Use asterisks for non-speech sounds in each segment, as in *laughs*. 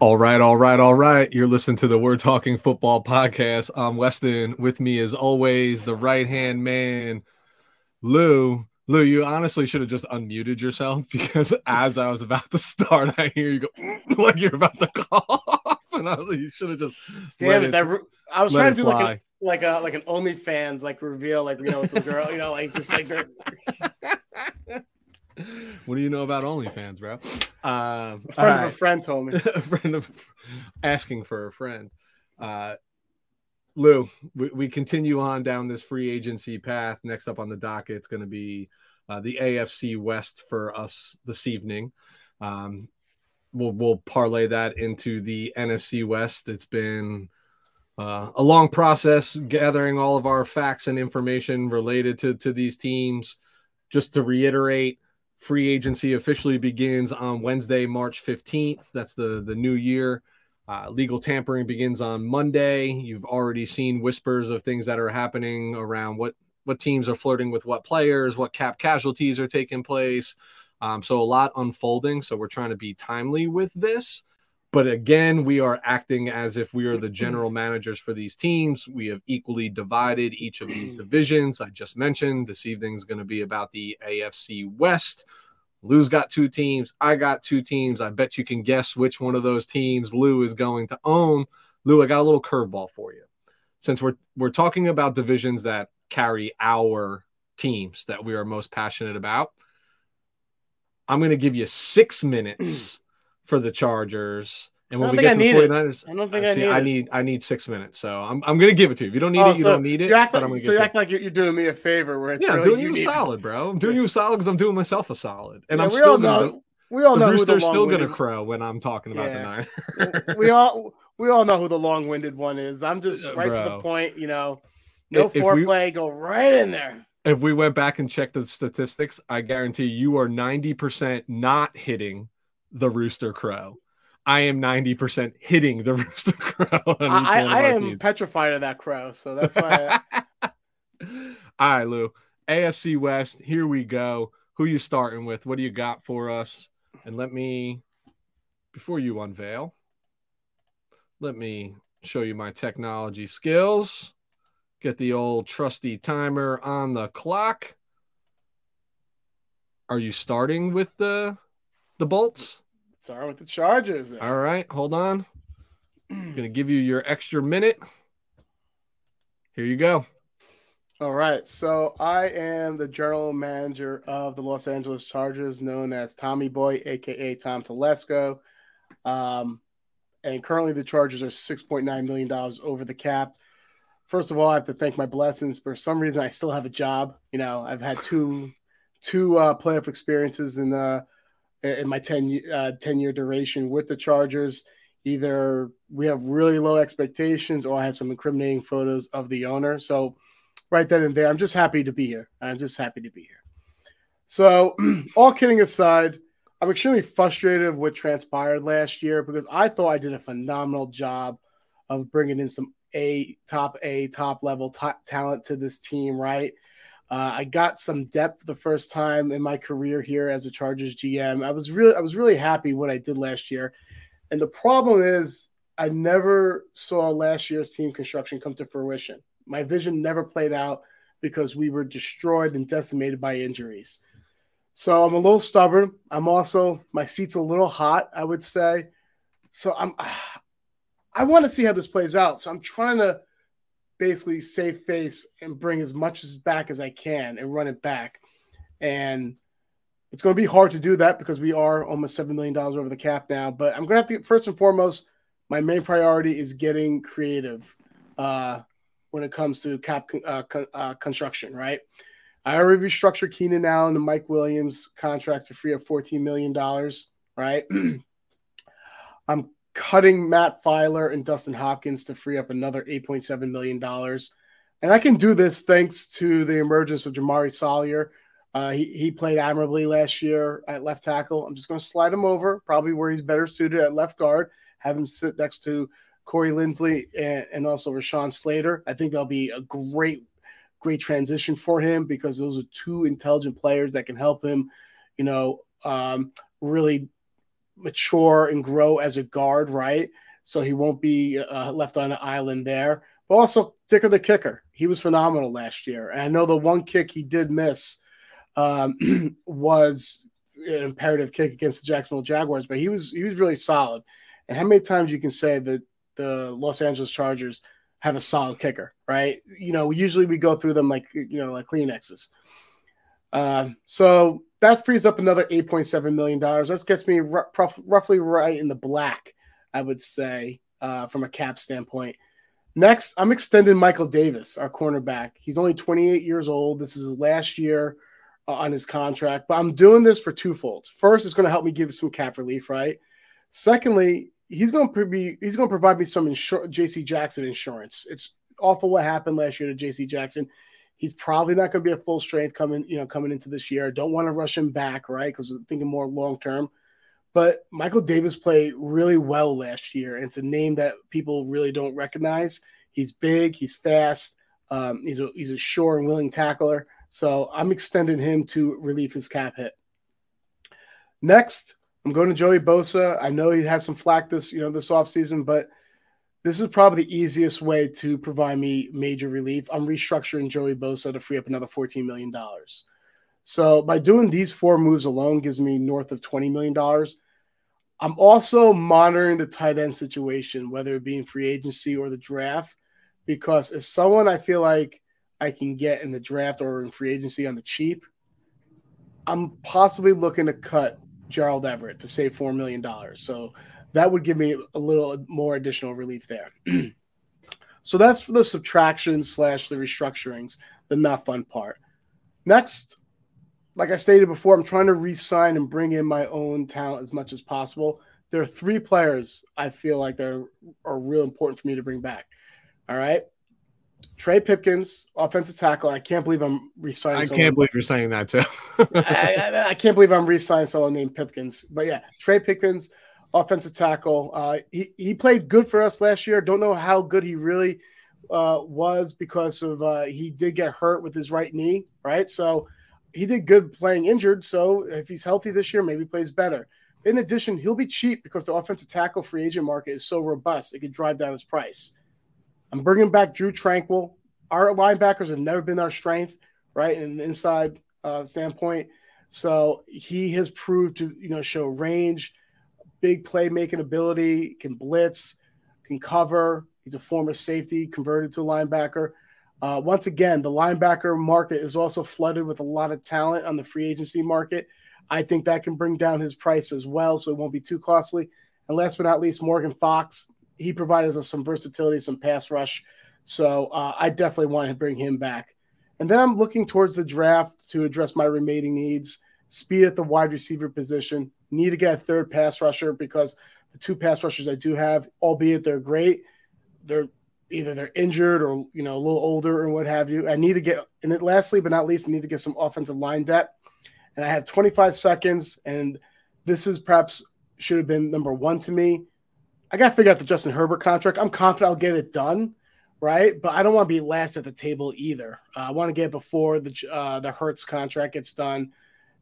All right, all right, all right. You're listening to the We're Talking Football podcast. I'm Weston. With me, as always, the right hand man, Lou. Lou, you honestly should have just unmuted yourself *laughs* because as I was about to start, I hear you go *laughs* like you're about to cough, *laughs* and I was like, you should have just. Damn it! That I was trying to do fly. like a, like a like an OnlyFans like reveal, like you know, with the girl, you know, like just like. *laughs* what do you know about OnlyFans, bro? Um, a friend right. of a friend told me. *laughs* a friend of asking for a friend. Uh, Lou, we, we, continue on down this free agency path. Next up on the docket, it's going to be uh, the AFC West for us this evening. Um, we'll we'll parlay that into the NFC West. It's been uh, a long process gathering all of our facts and information related to to these teams. Just to reiterate, Free agency officially begins on Wednesday, March 15th. That's the, the new year. Uh, legal tampering begins on Monday. You've already seen whispers of things that are happening around what, what teams are flirting with what players, what cap casualties are taking place. Um, so a lot unfolding. So we're trying to be timely with this. But again, we are acting as if we are the mm-hmm. general managers for these teams. We have equally divided each of these mm. divisions. I just mentioned this evening is going to be about the AFC West. Lou's got two teams. I got two teams. I bet you can guess which one of those teams Lou is going to own. Lou, I got a little curveball for you. Since we're we're talking about divisions that carry our teams that we are most passionate about, I'm going to give you six minutes mm. For the Chargers. And when we get to the 49ers, I don't think I, see, I need I need I need six minutes. So I'm, I'm gonna give it to you. If you don't need oh, it, you so don't need it. Act so you act like you're, you're, doing me a favor where yeah, really I'm doing you, a solid, bro. I'm doing you a solid because I'm doing myself a solid. And yeah, I'm still know, we all the know Rooster's still gonna crow when I'm talking about yeah. the Niners. we all we all know who the long-winded one is. I'm just right bro. to the point, you know. No if foreplay, we, go right in there. If we went back and checked the statistics, I guarantee you are 90% not hitting the Rooster Crow. I am 90% hitting the *laughs* Rooster Crow. I, I am teams. petrified of that crow. So that's why. *laughs* I... All right, Lou. AFC West, here we go. Who you starting with? What do you got for us? And let me, before you unveil, let me show you my technology skills. Get the old trusty timer on the clock. Are you starting with the the bolts? Start with the Chargers. Then. All right, hold on. I'm gonna give you your extra minute. Here you go. All right. So I am the general manager of the Los Angeles Chargers, known as Tommy Boy, aka Tom Telesco. Um, and currently the Chargers are $6.9 million over the cap. First of all, I have to thank my blessings. For some reason, I still have a job. You know, I've had two two uh, playoff experiences in the in my 10, uh, 10 year duration with the Chargers. Either we have really low expectations or I have some incriminating photos of the owner. So, right then and there, I'm just happy to be here. I'm just happy to be here. So, *clears throat* all kidding aside, I'm extremely frustrated with what transpired last year because I thought I did a phenomenal job of bringing in some a top a top level top talent to this team, right? Uh, I got some depth the first time in my career here as a Chargers GM. I was really I was really happy what I did last year. And the problem is I never saw last year's team construction come to fruition. My vision never played out because we were destroyed and decimated by injuries. So I'm a little stubborn. I'm also my seat's a little hot, I would say. So I'm *sighs* I want to see how this plays out. So I'm trying to basically save face and bring as much as back as I can and run it back. And it's going to be hard to do that because we are almost seven million dollars over the cap now. But I'm going to have to first and foremost, my main priority is getting creative uh, when it comes to cap uh, uh, construction. Right. I already restructured Keenan Allen and Mike Williams contracts to free up $14 million. Right. *clears throat* I'm cutting Matt Feiler and Dustin Hopkins to free up another $8.7 million. And I can do this thanks to the emergence of Jamaree Salyer. Uh, he, he played admirably last year at left tackle. I'm just going to slide him over, probably where he's better suited at left guard, have him sit next to Corey Linsley and, and also Rashawn Slater. I think that'll be a great, great transition for him because those are two intelligent players that can help him, you know, um, really mature and grow as a guard, right? So he won't be uh, left on the island there. But also, Dicker the kicker, he was phenomenal last year. And I know the one kick he did miss um, *clears throat* was an imperative kick against the Jacksonville Jaguars, but he was he was really solid. And how many times you can say that the Los Angeles Chargers have a solid kicker, right? You know, usually we go through them like you know like Kleenexes. Um, so that frees up another eight point seven million dollars. That gets me r- roughly right in the black, I would say, uh, from a cap standpoint. Next, I'm extending Michael Davis, our cornerback. He's only 28 years old. This is his last year uh, on his contract, but I'm doing this for two folds. First, it's going to help me give some cap relief, right? Secondly, he's going to be he's going to provide me some insur- JC Jackson insurance. It's awful what happened last year to JC Jackson. He's probably not going to be a full strength coming, you know, coming into this year. Don't want to rush him back, right? Because I'm thinking more long term. But Michael Davis played really well last year. And it's a name that people really don't recognize. He's big, he's fast, um, he's a he's a sure and willing tackler. So I'm extending him to relieve his cap hit. Next, I'm going to Joey Bosa. I know he had some flack this, you know, this offseason, but this is probably the easiest way to provide me major relief. I'm restructuring Joey Bosa to free up another $14 million. So by doing these four moves alone gives me north of $20 million. I'm also monitoring the tight end situation, whether it be in free agency or the draft, because if someone I feel like I can get in the draft or in free agency on the cheap, I'm possibly looking to cut Gerald Everett to save $4 million. So that would give me a little more additional relief there. *clears throat* so that's for the subtraction slash the restructurings, the not fun part. Next, like I stated before, I'm trying to re-sign and bring in my own talent as much as possible. There are three players I feel like that are, are real important for me to bring back. All right. Trey Pipkins, offensive tackle. I can't believe I'm re-signing. I can't believe you're saying that too. *laughs* I, I, I, can't believe I'm re-signing someone named Pipkins. But yeah, Trey Pipkins, offensive tackle. Uh, he he played good for us last year. Don't know how good he really uh, was because of uh, he did get hurt with his right knee, right? So he did good playing injured. So if he's healthy this year, maybe plays better. In addition, he'll be cheap because the offensive tackle free agent market is so robust; it could drive down his price. I'm bringing back Drue Tranquill. Our linebackers have never been our strength, right, in inside uh, standpoint. So he has proved to you know show range, big playmaking ability, can blitz, can cover. He's a former safety converted to linebacker. Uh, once again, the linebacker market is also flooded with a lot of talent on the free agency market. I think that can bring down his price as well, so it won't be too costly. And last but not least, Morgan Fox. He provided us some versatility, some pass rush. So uh, I definitely want to bring him back. And then I'm looking towards the draft to address my remaining needs. Speed at the wide receiver position. Need to get a third pass rusher because the two pass rushers I do have, albeit they're great, they're either they're injured or you know a little older or what have you. I need to get and lastly but not least, I need to get some offensive line depth. And I have 25 seconds, and this is perhaps should have been number one to me. I got to figure out the Justin Herbert contract. I'm confident I'll get it done, right? But I don't want to be last at the table either. Uh, I want to get it before the uh, the Hurts contract gets done,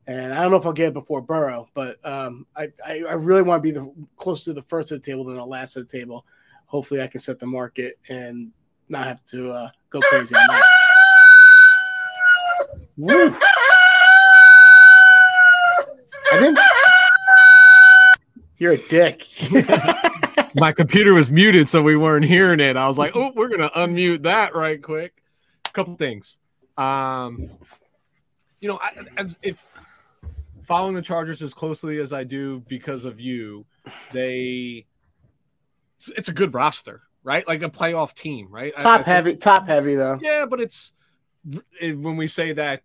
and I don't know if I'll get it before Burrow, but um, I, I, I really want to be the closer to the first of the table than the last of the table hopefully I can set the market and not have to uh, go crazy. Woo. I didn't. You're a dick. *laughs* My computer was muted, so we weren't hearing it. I was like, "Oh, we're gonna unmute that right quick." A couple things. Um, you know, I, as if following the Chargers as closely as I do because of you, they it's, it's a good roster, right? Like a playoff team, right? Top I, I heavy, think, top heavy though. Yeah, but it's when we say that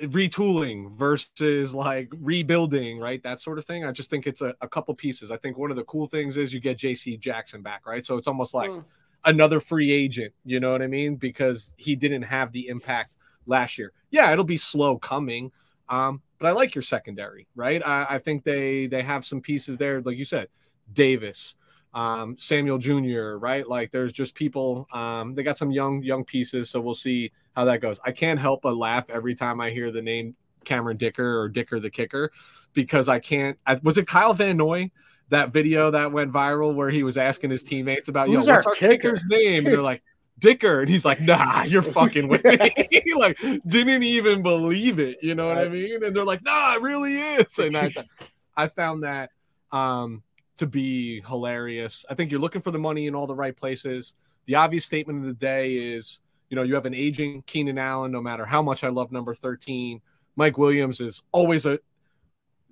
retooling versus like rebuilding, right? That sort of thing. I just think it's a, a couple pieces. I think one of the cool things is you get JC Jackson back, right? So it's almost like mm. another free agent, you know what I mean? Because he didn't have the impact last year. Yeah, it'll be slow coming. Um, but I like your secondary, right? I, I think they they have some pieces there, like you said, Davis, um, Samuel Jr., right? Like there's just people, um, they got some young, young pieces. So we'll see how that goes. I can't help but laugh every time I hear the name Cameron Dicker or Dicker the kicker because I can't. I, was it Kyle Van Noy that video that went viral where he was asking his teammates about, Who's yo, our what's our kicker?" kicker's name? And they're like, Dicker. And he's like, nah, *laughs* you're fucking with me. *laughs* He, like, didn't even believe it. You know what I mean? And they're like, nah, it really is. And I, *laughs* I found that um, to be hilarious. I think you're looking for the money in all the right places. The obvious statement of the day is, you know, you have an aging Keenan Allen, no matter how much I love number 13. Mike Williams is always a,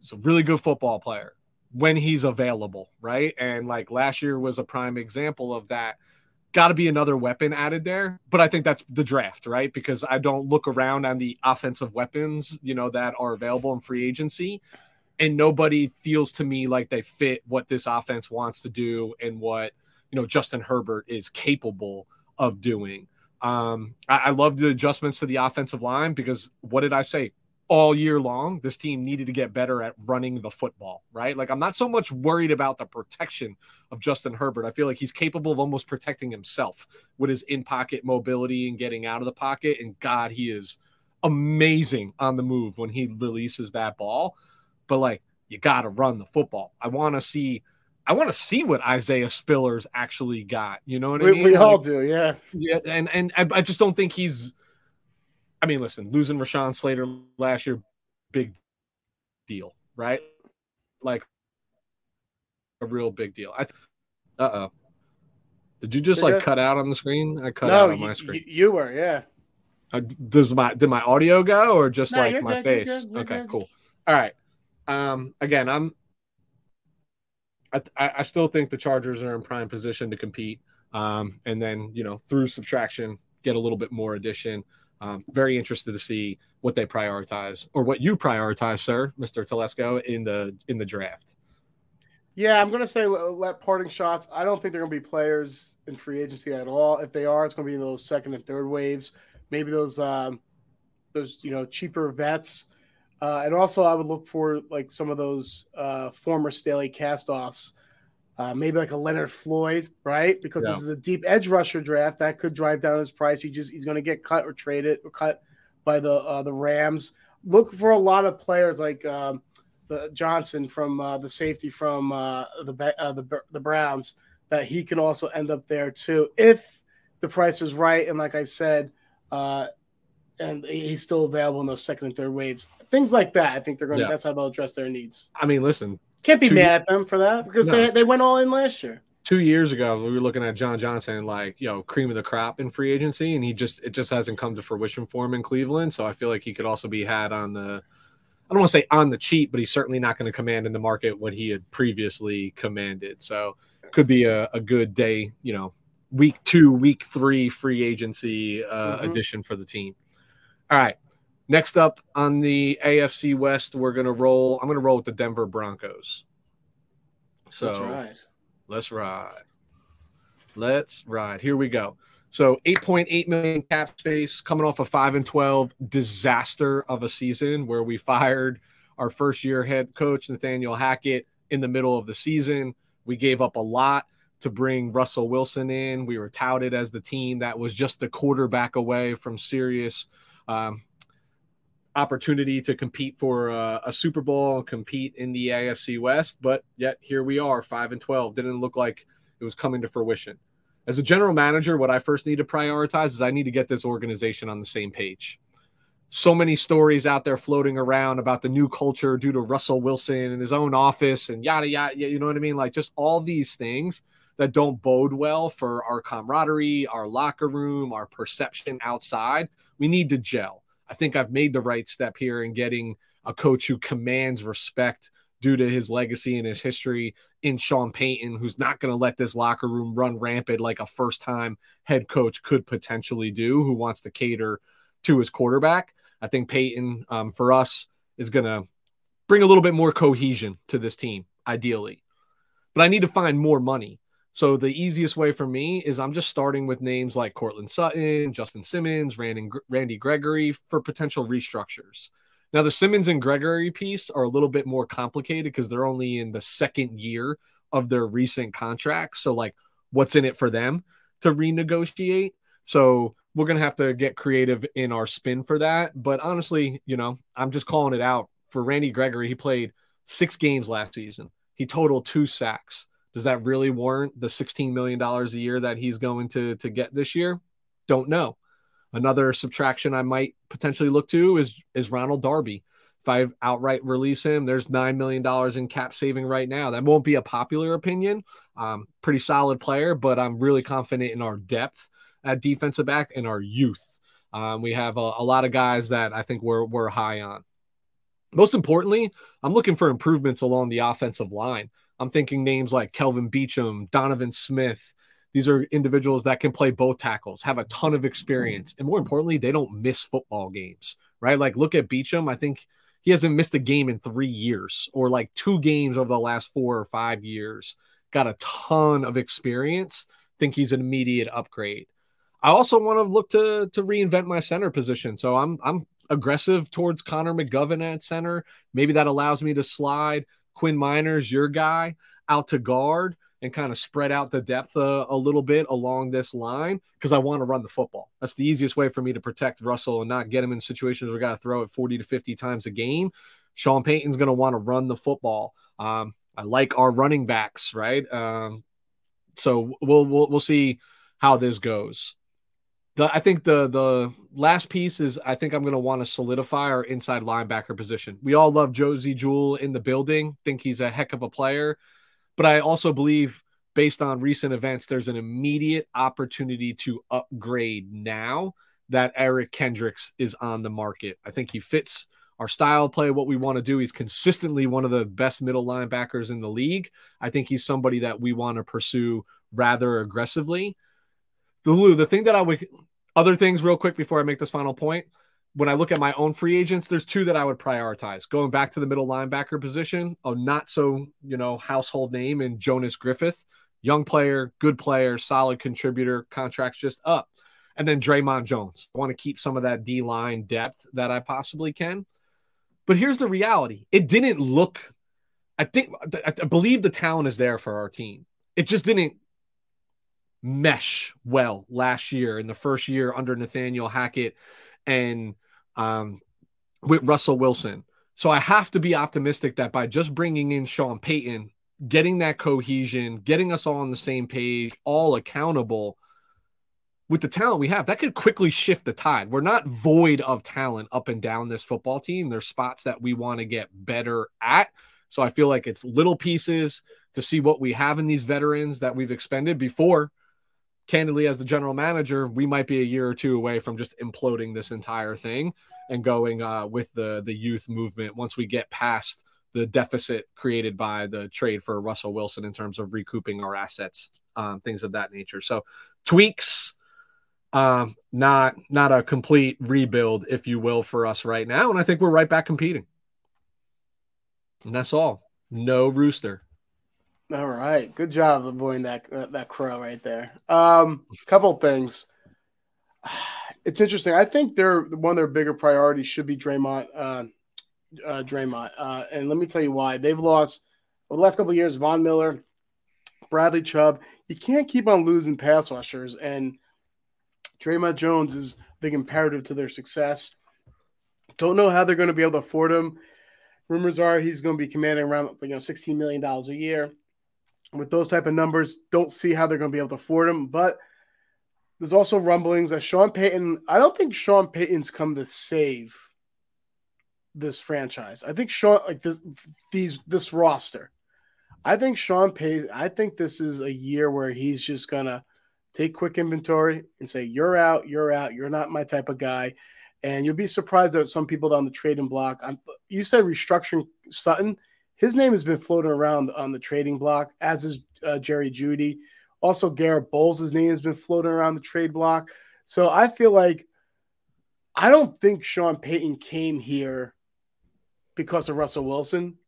he's a really good football player when he's available, right? And like last year was a prime example of that. Got to be another weapon added there, but I think that's the draft, right? Because I don't look around on the offensive weapons, you know, that are available in free agency, and nobody feels to me like they fit what this offense wants to do and what you know Justin Herbert is capable of doing. Um, I, I love the adjustments to the offensive line because what did I say? All year long, this team needed to get better at running the football, right? Like, I'm not so much worried about the protection of Justin Herbert. I feel like he's capable of almost protecting himself with his in pocket mobility and getting out of the pocket. And God, he is amazing on the move when he releases that ball. But, like, you got to run the football. I want to see. I want to see what Isaiah Spillers actually got. You know what I We, mean? we all Like, do, yeah. yeah, and and I, I just don't think he's. I mean, listen, losing Rashawn Slater last year, big deal, right? Like a real big deal. I. Uh oh. Did you just Did like cut out on the screen? I cut no, out on my screen. you- you were, yeah. Uh, does my did my audio go or just No, like my good, you're face? good, you're okay, good. cool. All right. Um. Again, I'm. I, I I still think the Chargers are in prime position to compete. Um. And then you know through subtraction get a little bit more addition. Um, very interested to see what they prioritize or what you prioritize, sir, Mister Telesco, in the in the draft. Yeah, I'm gonna say let, parting shots. I don't think they're gonna be players in free agency at all. If they are, it's gonna be in those second and third waves. Maybe those um, those you know cheaper vets. Uh, and also, I would look for like some of those uh, former Staley castoffs. Uh, maybe like a Leonard Floyd, right? Because Yeah. this is a deep edge rusher draft that could drive down his price. He just he's going to get cut or traded or cut by the uh, the Rams. Look for a lot of players like um, the Johnson from uh, the safety from uh, the uh, the the Browns that he can also end up there too if the price is right. And like I said, uh, and he's still available in those second and third waves. Things like that. I think they're going. to Yeah. That's how they'll address their needs. I mean, listen, Can't be mad at them for that because No. they they went all in last year. two years ago we were looking at John Johnson like you know cream of the crop in free agency, and he just it just hasn't come to fruition for him in Cleveland. So I feel like he could also be had on the I don't want to say on the cheap, but he's certainly not going to command in the market what he had previously commanded. So could be a, a good day, you know, week two, week three free agency uh, Mhm. addition for the team. All right. Next up on the AFC West, we're gonna roll. I'm gonna roll with the Denver Broncos. So That's right. Let's ride. Let's ride. Here we go. So 8.8 million cap space coming off a 5 and 12 disaster of a season where we fired our first year head coach Nathaniel Hackett in the middle of the season. We gave up a lot to bring Russell Wilson in. We were touted as the team that was just a quarterback away from serious um, opportunity to compete for a, a Super Bowl, compete in the AFC West, but yet here we are, five and twelve. Didn't look like it was coming to fruition. As a general manager, what I first need to prioritize is I need to get this organization on the same page. So many stories out there floating around about the new culture due to Russell Wilson and his own office and yada yada. You know what I mean? Like just all these things that don't bode well for our camaraderie, our locker room, our perception outside. We need to gel. I think I've made the right step here in getting a coach who commands respect due to his legacy and his history in Sean Payton, who's not going to let this locker room run rampant like a first time head coach could potentially do, who wants to cater to his quarterback. I think Payton, um, for us, is going to bring a little bit more cohesion to this team, ideally. But I need to find more money. So the easiest way for me is I'm just starting with names like Courtland Sutton, Justin Simmons, Randy, Randy Gregory for potential restructures. Now the Simmons and Gregory piece are a little bit more complicated because they're only in the second year of their recent contracts. So like what's in it for them to renegotiate? So we're gonna have to get creative in our spin for that. But honestly, you know, I'm just calling it out for Randy Gregory. He played six games last season. He totaled two sacks. Does that really warrant the $16 million a year that he's going to, to get this year? Don't know. Another subtraction I might potentially look to is is Ronald Darby. If I outright release him, there's nine million dollars in cap saving right now. That won't be a popular opinion. Um, pretty solid player, but I'm really confident in our depth at defensive back and our youth. Um, we have a, a, lot of guys that I think we're we're high on. Most importantly, I'm looking for improvements along the offensive line. I'm thinking names like Kelvin Beachum, Donovan Smith, these are individuals that can play both tackles, have a ton of experience, and more importantly, they don't miss football games, right? Like, look at Beachum. I think he hasn't missed a game in three years, or like two games over the last four or five years. Got a ton of experience. Think he's an immediate upgrade. I also want to look to to reinvent my center position. So I'm I'm aggressive towards Connor McGovern at center. Maybe that allows me to slide Quinn Meinerz, your guy, out to guard and kind of spread out the depth a, a little bit along this line because I want to run the football. That's the easiest way for me to protect Russell and not get him in situations where we got to throw it 40 to 50 times a game. Sean Payton's going to want to run the football. Um, I like our running backs, right? Um, so we'll, we'll we'll see how this goes. The, I think the the last piece is I think I'm going to want to solidify our inside linebacker position. We all love Josey Jewell in the building, think he's a heck of a player. But I also believe, based on recent events, there's an immediate opportunity to upgrade now that Eric Kendricks is on the market. I think he fits our style play, what we want to do. He's consistently one of the best middle linebackers in the league. I think he's somebody that we want to pursue rather aggressively. The Lou, the thing that I would, other things real quick before I make this final point when I look at my own free agents, there's two that I would prioritize. Going back to the middle linebacker position, a not so, you know, household name in Jonas Griffith, young player, good player, solid contributor, contracts just up. And then Dre'Mont Jones. I want to keep some of that D line depth that I possibly can. But here's the reality it didn't look, I think, I believe the talent is there for our team. It just didn't mesh well last year in the first year under Nathaniel Hackett and um, with Russell Wilson. So I have to be optimistic that by just bringing in Sean Payton, getting that cohesion, getting us all on the same page, all accountable with the talent we have, that could quickly shift the tide. We're not void of talent up and down this football team. There's spots that we want to get better at. So I feel like it's little pieces to see what we have in these veterans that we've expended before candidly, as the general manager, we might be a year or two away from just imploding this entire thing and going uh, with the the youth movement once we get past the deficit created by the trade for Russell Wilson in terms of recouping our assets, um, things of that nature. So tweaks, um, not not a complete rebuild, if you will, for us right now. And I think we're right back competing. And that's all. No rooster. All right, good job avoiding that uh, that crow right there. Um, couple things. *sighs* It's interesting. I think one of their bigger priorities should be Dre'Mont. Uh, uh, Dre'Mont, uh, and let me tell you why. They've lost over the last couple years. Von Miller, Bradley Chubb. You can't keep on losing pass rushers, and Dre'Mont Jones is big imperative to their success. Don't know how they're going to be able to afford him. Rumors are he's going to be commanding around you know sixteen million dollars a year with those type of numbers, don't see how they're going to be able to afford him. But there's also rumblings that Sean Payton. I don't think Sean Payton's come to save this franchise. I think Sean like this these this roster. I think Sean Payton. I think this is a year where he's just gonna take quick inventory and say, "You're out. You're out. You're not my type of guy." And you'll be surprised that some people down the trading block. I'm, you said restructuring Sutton his name has been floating around on the trading block, as is uh, Jerry Jeudy. Also, Garett Bolles' name has been floating around the trade block. So I feel like I don't think Sean Payton came here because of Russell Wilson.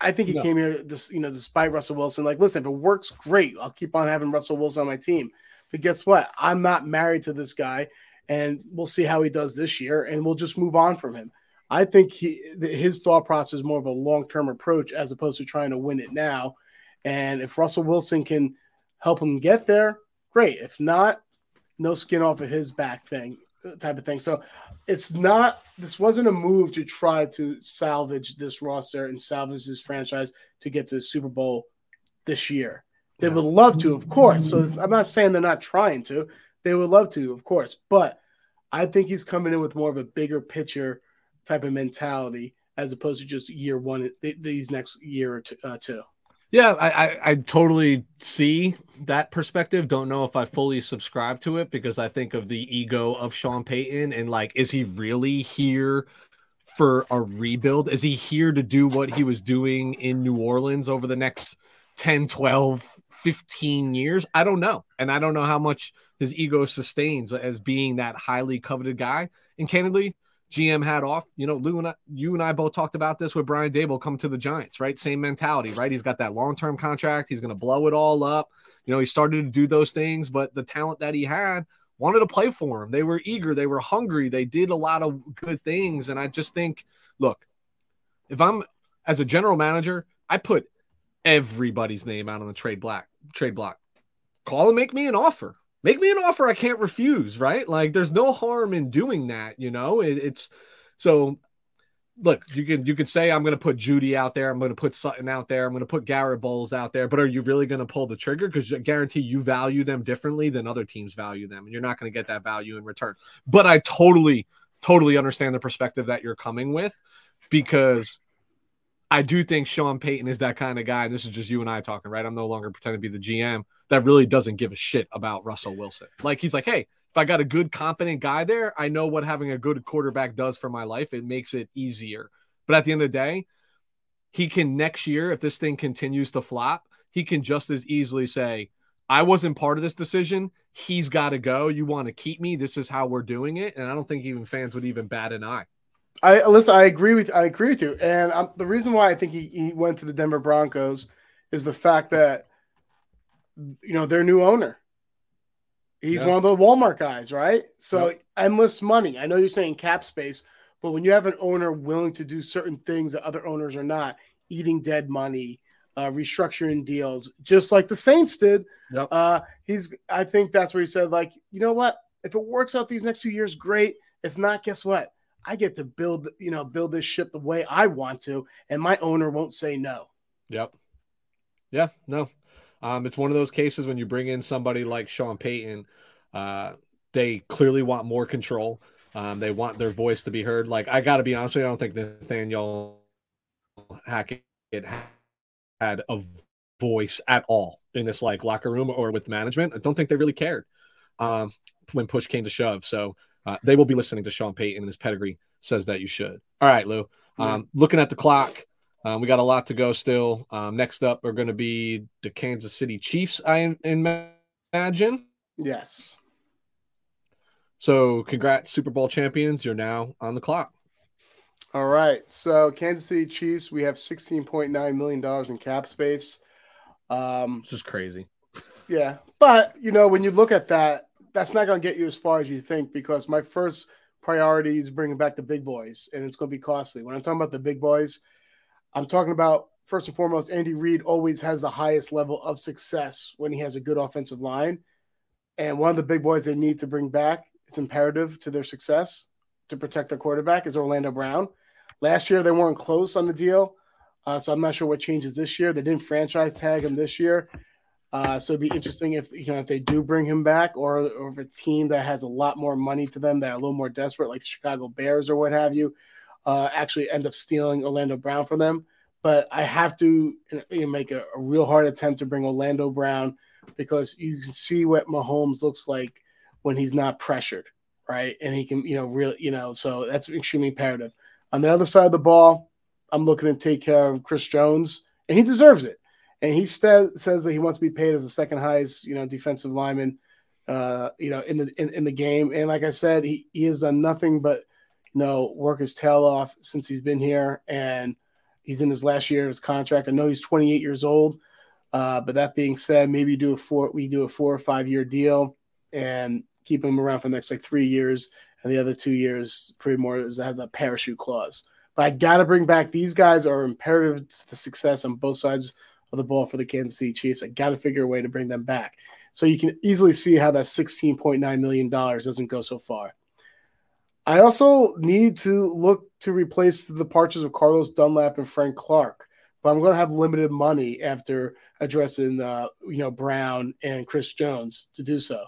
I think he no. came here, you know, despite Russell Wilson. Like, listen, if it works, great. I'll keep on having Russell Wilson on my team. But guess what? I'm not married to this guy, and we'll see how he does this year, and we'll just move on from him. I think he, his thought process is more of a long term approach as opposed to trying to win it now. And if Russell Wilson can help him get there, great. If not, no skin off of his back thing. type of thing. So it's not this wasn't a move to try to salvage this roster and salvage this franchise to get to the Super Bowl this year. They would love to, of course. So I'm not saying they're not trying to. They would love to, of course. But I think he's coming in with more of a bigger picture type of mentality as opposed to just year one these next year or two. Uh, two. Yeah, I, I, I totally see that perspective. Don't know if I fully subscribe to it because I think of the ego of Sean Payton and like, is he really here for a rebuild? Is he here to do what he was doing in New Orleans over the next 10, 12, 15 years? I don't know. And I don't know how much his ego sustains as being that highly coveted guy. And candidly, GM had off. You know, Lou and I, you and I both talked about this with Brian Daboll come to the Giants, right? Same mentality, right? He's got that long term contract. He's going to blow it all up. You know, he started to do those things, but the talent that he had wanted to play for him. They were eager. They were hungry. They did a lot of good things. And I just think, look, if I'm as a general manager, I put everybody's name out on the trade black trade block. Call and make me an offer. Make me an offer I can't refuse, right? Like there's no harm in doing that, you know. It, it's so look, you can you can say I'm going to put Jeudy out there, I'm going to put Sutton out there, I'm going to put Garett Bolles out there, but are you really going to pull the trigger? Because I guarantee you value them differently than other teams value them, and you're not going to get that value in return. But I totally, totally understand the perspective that you're coming with because I do think Sean Payton is that kind of guy, and this is just you and I talking, right? I'm no longer pretending to be the GM that really doesn't give a shit about Russell Wilson. Like he's like, hey, if I got a good, competent guy there, I know what having a good quarterback does for my life. It makes it easier. But at the end of the day, he can next year, if this thing continues to flop, he can just as easily say, I wasn't part of this decision. He's got to go. You want to keep me. This is how we're doing it. And I don't think even fans would even bat an eye. I listen. I agree with I agree with you, and um, the reason why I think he, he went to the Denver Broncos is the fact that you know their new owner. He's one of the Walmart guys, right? So yep. endless money. I know you're saying cap space, but when you have an owner willing to do certain things that other owners are not, eating dead money, uh, restructuring deals, just like the Saints did. Yep. Uh, he's. I think that's where he said, like, you know what? If it works out these next two years, great. If not, guess what? I get to build, you know, build this ship the way I want to, and my owner won't say no. Yep. Yeah, no. Um, it's one of those cases when you bring in somebody like Sean Payton, uh, they clearly want more control. Um, they want their voice to be heard. Like I got to be honest with you, I don't think Nathaniel Hackett had a voice at all in this like locker room or with management. I don't think they really cared um, when push came to shove. So uh, they will be listening to Sean Payton and his pedigree says that you should. All right, Lou. Um, looking at the clock, um, we got a lot to go still. Um, next up are going to be the Kansas City Chiefs, I imagine. Yes. So, congrats, Super Bowl champions. You're now on the clock. All right. So, Kansas City Chiefs, we have $16.9 million in cap space. Um, this is crazy. Yeah. But, you know, when you look at that, that's not going to get you as far as you think because my first priority is bringing back the big boys, and it's going to be costly. When I'm talking about the big boys, I'm talking about first and foremost, Andy Reid always has the highest level of success when he has a good offensive line. And one of the big boys they need to bring back, it's imperative to their success to protect their quarterback, is Orlando Brown. Last year, they weren't close on the deal. Uh, so I'm not sure what changes this year. They didn't franchise tag him this year. Uh, so it'd be interesting if you know if they do bring him back, or, or if a team that has a lot more money to them that are a little more desperate, like the Chicago Bears or what have you, uh, actually end up stealing Orlando Brown from them. But I have to you know, make a, a, real hard attempt to bring Orlando Brown because you can see what Mahomes looks like when he's not pressured, right? And he can, you know, really, you know, so that's extremely imperative. On the other side of the ball, I'm looking to take care of Chris Jones, and he deserves it and he st- says that he wants to be paid as the second highest, you know, defensive lineman, uh, you know, in the in, in, the game. And like I said, he, he has done nothing but you know work his tail off since he's been here, and he's in his last year of his contract. I know he's 28 years old, uh, but that being said, maybe do a four we do a four or five year deal and keep him around for the next like three years, and the other two years pretty more is have a parachute clause. But I got to bring back these guys are imperative to the success on both sides of the ball for the Kansas City Chiefs. I got to figure a way to bring them back. So you can easily see how that $16.9 million doesn't go so far. I also need to look to replace the departures of Carlos Dunlap and Frank Clark, but I'm going to have limited money after addressing, uh, you know, Brown and Chris Jones to do so.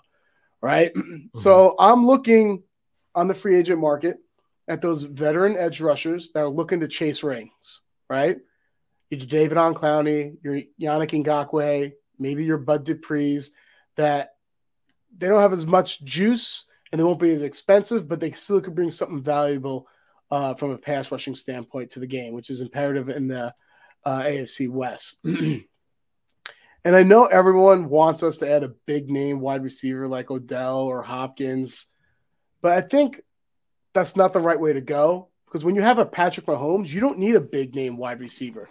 Right. *clears throat* Mm-hmm. So I'm looking on the free agent market at those veteran edge rushers that are looking to chase rings. Right. Your Jadeveon Clowney, your Yannick Ngakoue, maybe your Bud Dupree's that they don't have as much juice and they won't be as expensive, but they still could bring something valuable uh, from a pass rushing standpoint to the game, which is imperative in the uh, AFC West. *clears throat* and I know everyone wants us to add a big name wide receiver like Odell or Hopkins, but I think that's not the right way to go because when you have a Patrick Mahomes, you don't need a big name wide receiver.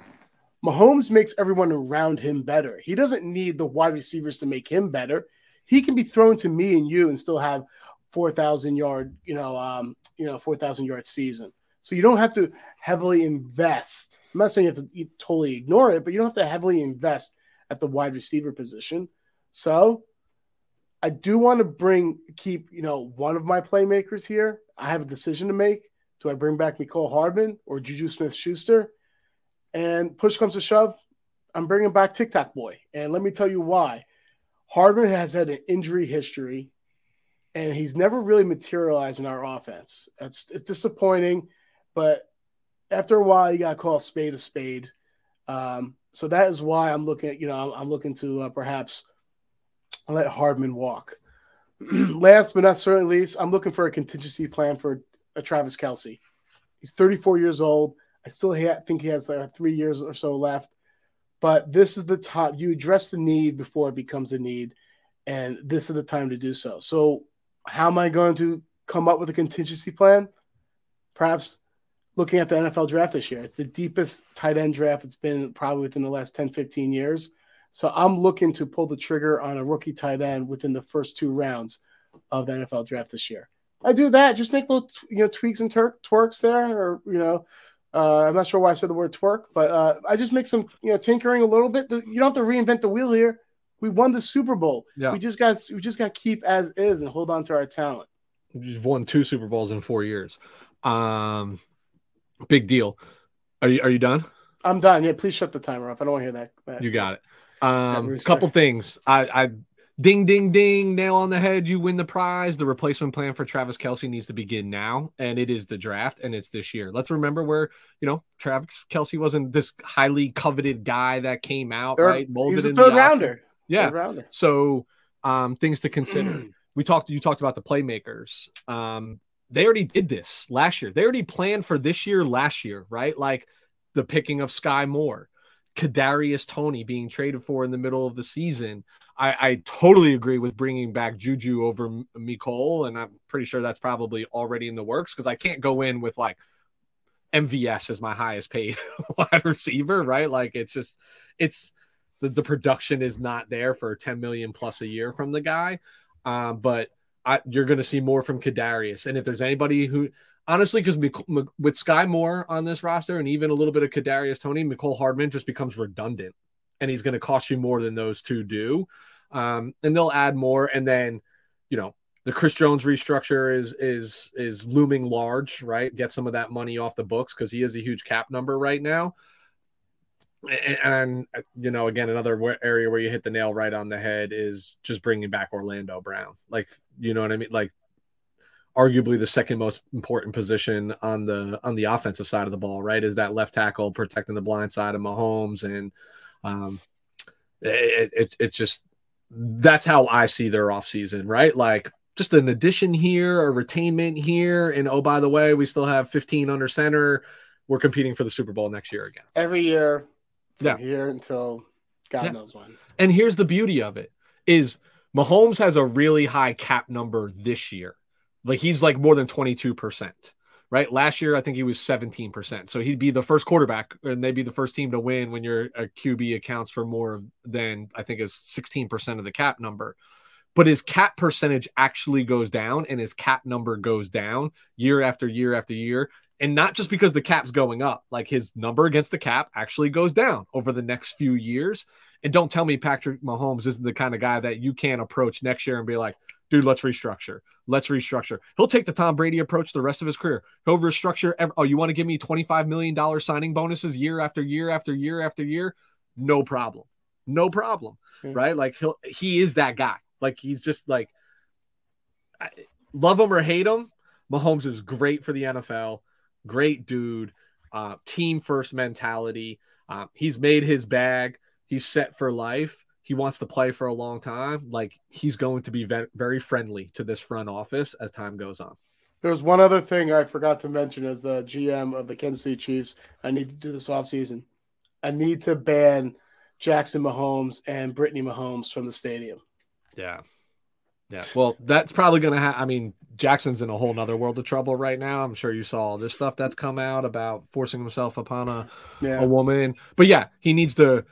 Mahomes makes everyone around him better. He doesn't need the wide receivers to make him better. He can be thrown to me and you and still have four thousand yard, you know, um, you know, four thousand yard season. So you don't have to heavily invest. I'm not saying you have to totally ignore it, but you don't have to heavily invest at the wide receiver position. So I do want to bring keep, you know, one of my playmakers here. I have a decision to make. Do I bring back Mecole Hardman or Juju Smith Schuster? And push comes to shove, I'm bringing back TikTok Boy. And let me tell you why. Hardman has had an injury history and he's never really materialized in our offense. It's, it's disappointing, but after a while, you got to call a spade a spade. Um, so that is why I'm looking at, you know, I'm, I'm looking to uh, perhaps let Hardman walk. *clears throat* Last but not certainly least, I'm looking for a contingency plan for a Travis Kelce. He's 34 years old. I still ha- think he has like three years or so left, but this is the time you address the need before it becomes a need, and this is the time to do so. So how am I going to come up with a contingency plan? Perhaps looking at the NFL draft this year. It's the deepest tight end draft it's been probably within the last 10, 15 years. So I'm looking to pull the trigger on a rookie tight end within the first two rounds of the NFL draft this year. I do that, just make little you know tweaks and twerks there, or you know, uh, I'm not sure why I said the word twerk, but uh, I just make some you know tinkering a little bit. You don't have to reinvent the wheel here. We won the Super Bowl. Yeah. We just got we just got to keep as is and hold on to our talent. You've won two Super Bowls in four years. Um, big deal. Are you are you done? I'm done. Yeah, please shut the timer off. I don't want to hear that. that you got it. Um, couple things. I, I ding ding ding nail on the head you win the prize the replacement plan for travis kelce needs to begin now and it is the draft and it's this year let's remember where you know travis kelce wasn't this highly coveted guy that came out third, right molded he was a third rounder yeah. So um, things to consider. we talked. You talked about the playmakers. Um, they already did this last year. They already planned for this year, last year, right? Like the picking of Skyy Moore, Kadarius Toney being traded for in the middle of the season. I, I totally agree with bringing back Juju over Mecole, and I'm pretty sure that's probably already in the works because I can't go in with like MVS as my highest paid *laughs* wide receiver, right? Like it's just it's the, the production is not there for 10 million plus a year from the guy. Um, but I, you're going to see more from Kadarius. And if there's anybody who, honestly, because with Skyy Moore on this roster and even a little bit of Kadarius Toney, Mecole Hardman just becomes redundant, and he's going to cost you more than those two do. Um, and they'll add more, and then you know the Chris Jones restructure is is is looming large, right? Get some of that money off the books because he is a huge cap number right now and, and, you know again another area where you hit the nail right on the head is just bringing back Orlando Brown. Like you know what I mean? Like arguably the second most important position on the on the offensive side of the ball right? Is that left tackle protecting the blind side of Mahomes and um it it, it just that's how I see their offseason right? Like just an addition here a retainment here and oh by the way we still have 15 under center. We're competing for the Super Bowl next year again. Every year yeah. here until God yeah. knows when. And here's the beauty of it is Mahomes has a really high cap number this year. Like he's like more than 22%, right? Last year, I think he was 17%. So he'd be the first quarterback and they'd be the first team to win when your uh, QB accounts for more than I think is 16% of the cap number. But his cap percentage actually goes down and his cap number goes down year after year after year and not just because the cap's going up, like his number against the cap actually goes down over the next few years. And don't tell me Patrick Mahomes isn't the kind of guy that you can approach next year and be like, dude, let's restructure. Let's restructure. He'll take the Tom Brady approach the rest of his career. He'll restructure. Every, oh, you want to give me $25 million signing bonuses year after year after year after year? No problem. No problem. Yeah. Right. Like he'll, he is that guy. Like he's just like, love him or hate him. Mahomes is great for the NFL. Great dude. Uh, team first mentality. Uh, he's made his bag. He's set for life he wants to play for a long time, like he's going to be very friendly to this front office as time goes on. There's one other thing I forgot to mention as the GM of the Kansas City Chiefs. I need to do this offseason. I need to ban Jackson Mahomes and Brittany Mahomes from the stadium. Yeah. Yeah. Well, that's probably going to happen. I mean, Jackson's in a whole nother world of trouble right now. I'm sure you saw all this stuff that's come out about forcing himself upon a, yeah. a woman. But yeah, he needs to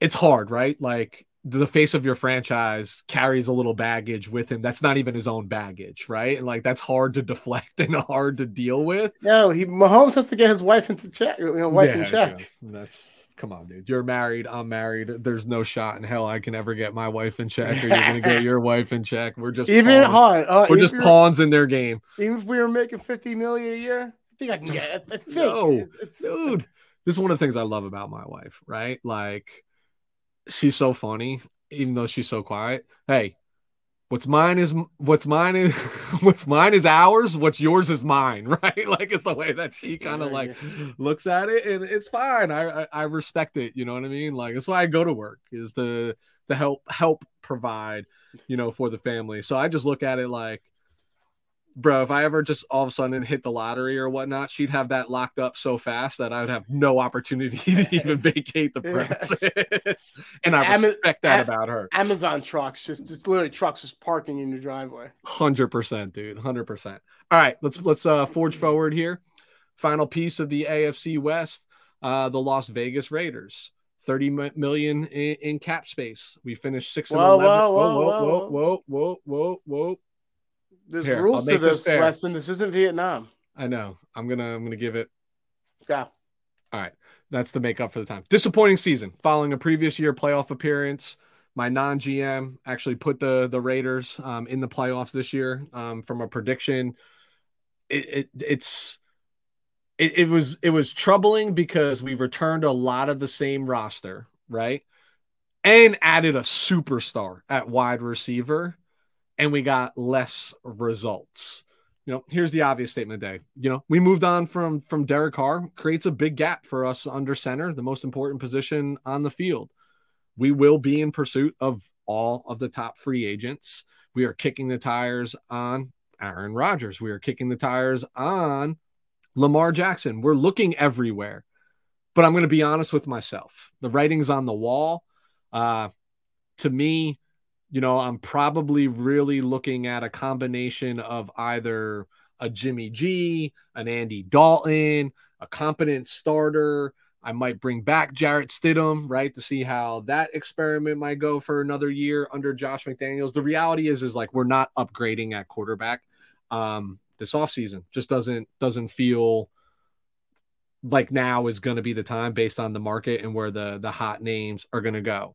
it's hard, right? Like the face of your franchise carries a little baggage with him. That's not even his own baggage, right? And like that's hard to *laughs* deflect and hard to deal with. No, he Mahomes has to get his wife into check, you know, wife yeah, in check. Yeah. That's come on, dude. You're married. I'm married. There's no shot in hell I can ever get my wife in check, or you're gonna get your *laughs* wife in check. We're just even hard. Uh, we're just pawns in their game. Even if we were making 50 million a year, I think I can get it. I think no, it's, it's... dude. This is one of the things I love about my wife, right? Like she's so funny, even though she's so quiet. Hey, what's mine is what's mine is *laughs* what's mine is ours. What's yours is mine, *laughs* right? Like it's the way that she kind of like looks at it, and it's fine. I, I I respect it. You know what I mean? Like that's why I go to work is to to help help provide, you know, for the family. So I just look at it like bro, if I ever just all of a sudden hit the lottery or whatnot, she'd have that locked up so fast that I would have no opportunity *laughs* to even *laughs* vacate the premises. *laughs* and I respect that about her. Amazon trucks, just, just literally trucks just parking in your driveway. Hundred percent, dude. Hundred percent. All right, let's let's uh, forge forward here. Final piece of the AFC West, uh, the Las Vegas Raiders. 30 million in, in cap space. We finished six and whoa, 11. Whoa, whoa, whoa, whoa, whoa, whoa, whoa, whoa. There's Here, rules to this, this Weston. This isn't Vietnam. I know. I'm gonna I'm gonna give it. Yeah. All right. That's the make up for the time. Disappointing season following a previous year playoff appearance. My non-GM actually put the the Raiders um, in the playoffs this year. Um, from a prediction, it, it it's it, it was it was troubling because we returned a lot of the same roster, right? And added a superstar at wide receiver and we got less results. You know, here's the obvious statement of the day. You know, we moved on from from Derek Carr, creates a big gap for us under center, the most important position on the field. We will be in pursuit of all of the top free agents. We are kicking the tires on Aaron Rodgers. We are kicking the tires on Lamar Jackson. We're looking everywhere. But I'm going to be honest with myself. The writing's on the wall. Uh, to me, you know, I'm probably really looking at a combination of either a Jimmy G, an Andy Dalton, a competent starter. I might bring back Jarrett Stidham, right, to see how that experiment might go for another year under Josh McDaniels. The reality is, is like we're not upgrading at quarterback um, this offseason. Just doesn't doesn't feel like now is going to be the time based on the market and where the the hot names are going to go.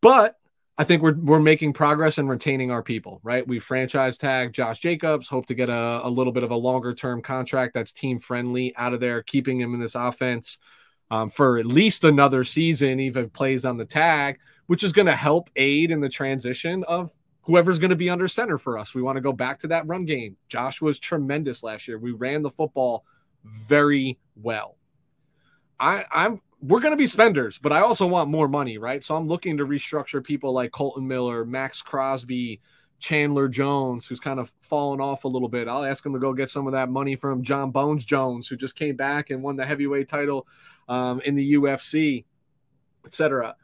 But I think we're we're making progress and retaining our people, right? We franchise tag Josh Jacobs, hope to get a, a little bit of a longer term contract that's team friendly out of there, keeping him in this offense um, for at least another season, even plays on the tag, which is going to help aid in the transition of whoever's going to be under center for us. We want to go back to that run game. Josh was tremendous last year. We ran the football very well. I, I'm we're going to be spenders, but I also want more money, right? So I'm looking to restructure people like Kolton Miller, Maxx Crosby, Chandler Jones, who's kind of fallen off a little bit. I'll ask him to go get some of that money from Jon Bones Jones, who just came back and won the heavyweight title um, in the UFC, etc.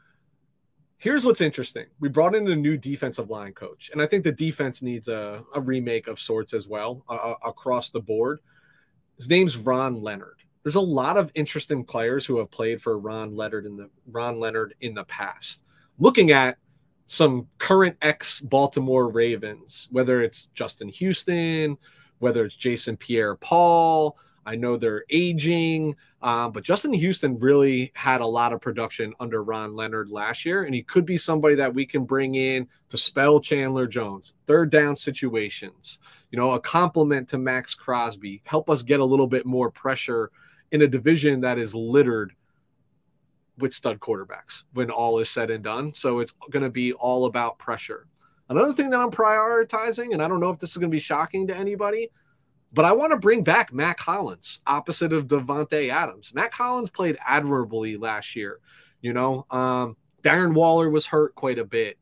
Here's what's interesting. We brought in a new defensive line coach, and I think the defense needs a, a remake of sorts as well uh, across the board. His name's Ron Leonard there's a lot of interesting players who have played for Ron Leonard in the Ron Leonard in the past. Looking at some current ex Baltimore Ravens, whether it's Justin Houston, whether it's Jason Pierre Paul, I know they're aging, um, but Justin Houston really had a lot of production under Ron Leonard last year, and he could be somebody that we can bring in to spell Chandler Jones, third down situations, you know, a compliment to Maxx Crosby, help us get a little bit more pressure in a division that is littered with stud quarterbacks when all is said and done. So it's going to be all about pressure. Another thing that I'm prioritizing, and I don't know if this is going to be shocking to anybody, but I want to bring back Mack Hollins opposite of Davante Adams. Mack Hollins played admirably last year. You know, um, Darren Waller was hurt quite a bit.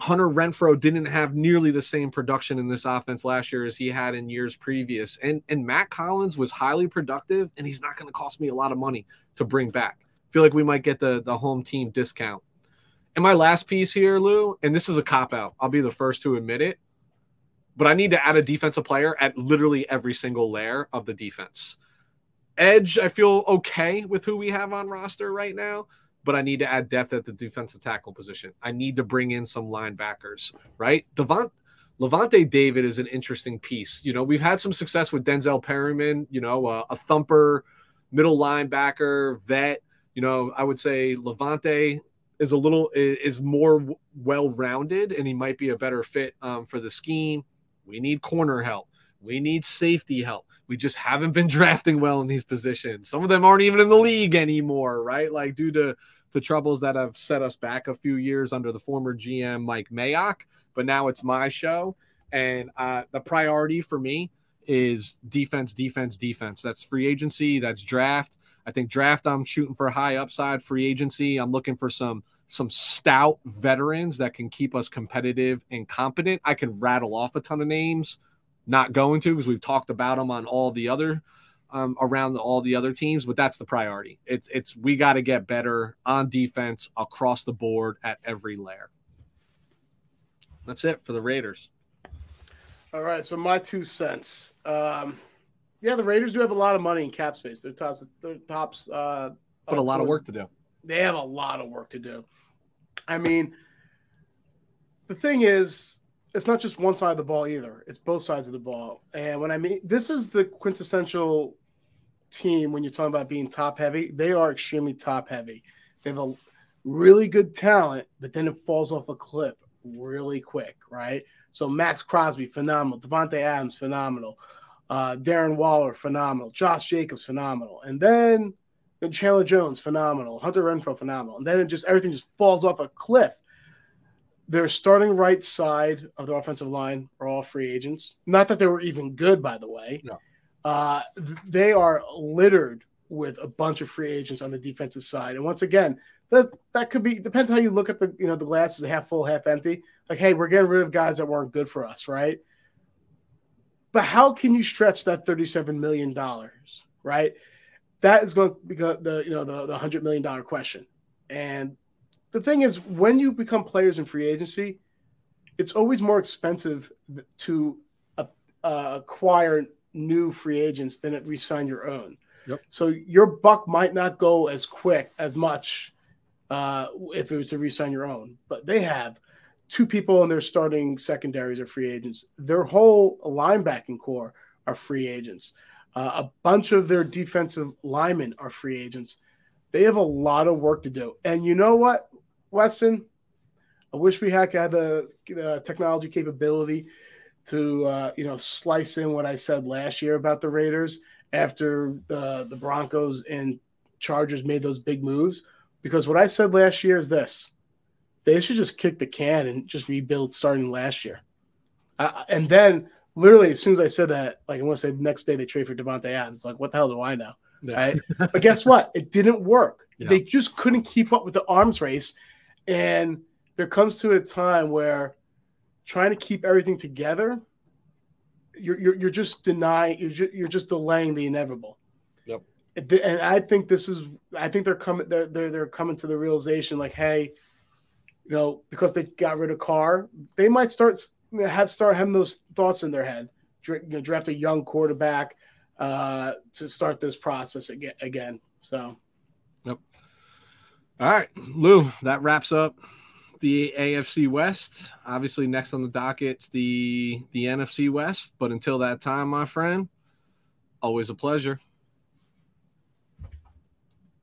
Hunter Renfrow didn't have nearly the same production in this offense last year as he had in years previous. And and Mack Hollins was highly productive, and he's not going to cost me a lot of money to bring back. Feel like we might get the the home team discount. And my last piece here, Lou, and this is a cop out. I'll be the first to admit it but I need to add a defensive player at literally every single layer of the defense. Edge, I feel okay with who we have on roster right now, but I need to add depth at the defensive tackle position. I need to bring in some linebackers, right? Devont Lavonte David is an interesting piece. You know, we've had some success with Denzel Perryman, you know, uh, a thumper, middle linebacker, vet. You know, I would say Lavonte is a little is more well rounded, and he might be a better fit um, for the scheme. We need corner help. We need safety help. We just haven't been *laughs* drafting well in these positions. Some of them aren't even in the league anymore, right? Like due to the troubles that have set us back a few years under the former GM Mike Mayock. But now it's my show, and uh, the priority for me is defense, defense, defense. That's free agency. That's draft. I think draft. I'm shooting for high upside. Free agency. I'm looking for some some stout veterans that can keep us competitive and competent. I can rattle off a ton of names, not going to because we've talked about them on all the other um, around the, all the other teams, but that's the priority. It's it's we got to get better on defense across the board at every layer. That's it for the Raiders. All right, so my two cents. Um, yeah, the Raiders do have a lot of money in cap space. They're tops. They're tops. Uh, but a lot of work to do. They have a lot of work to do. I mean, the thing is, it's not just one side of the ball either. It's both sides of the ball. And when I mean, this is the quintessential team when you're talking about being top heavy. They are extremely top heavy. They have a really good talent, but then it falls off a cliff really quick, right? So Maxx Crosby, phenomenal. Davante Adams, phenomenal. Uh, Darren Waller, phenomenal. Josh Jacobs, phenomenal. And then then Chandler Jones, phenomenal. Hunter Renfrow, phenomenal. And then it just everything just falls off a cliff. Their starting right side of the offensive line are all free agents. Not that they were even good, by the way. No. Uh, they are littered with a bunch of free agents on the defensive side. And once again, that that could be depends how you look at the you know the glass is half full, half empty. Like, hey, we're getting rid of guys that weren't good for us, right? But how can you stretch that thirty-seven million dollars, right? that is going to be the you know the, the hundred million dollar question. And the thing is, when you become players in free agency, it's always more expensive to uh, uh, acquire new free agents than it resign your own. Yep. So your buck might not go as quick as much uh, if it was to resign your own, but they have two people in their starting secondaries are free agents. Their whole linebacking corps are free agents. Uh, a bunch of their defensive linemen are free agents. They have a lot of work to do. And you know what, Weston? I wish we had, had the, the technology capability to uh, you know slice in what I said last year about the Raiders after the the Broncos and Chargers made those big moves. Because what I said last year is this: they should just kick the can and just rebuild starting last year. Uh, and then literally as soon as I said that, like I want to say the next day they trade for Davante Adams. Like, what the hell do I know? Yeah. Right. but guess what? It didn't work. Yeah. They just couldn't keep up with the arms race. And there comes to a time where trying to keep everything together, you're you're, you're just denying you're just, you're just delaying the inevitable. Yep. And I think this is I think they're coming they're they're, they're coming to the realization like, hey, you know, because they got rid of Carr, they might start have start having those thoughts in their head. You know, draft a young quarterback uh, to start this process again. Again, so. Yep. All right, Lou. That wraps up the AFC West. Obviously, next on the docket, the the NFC West. But until that time, my friend, Always a pleasure.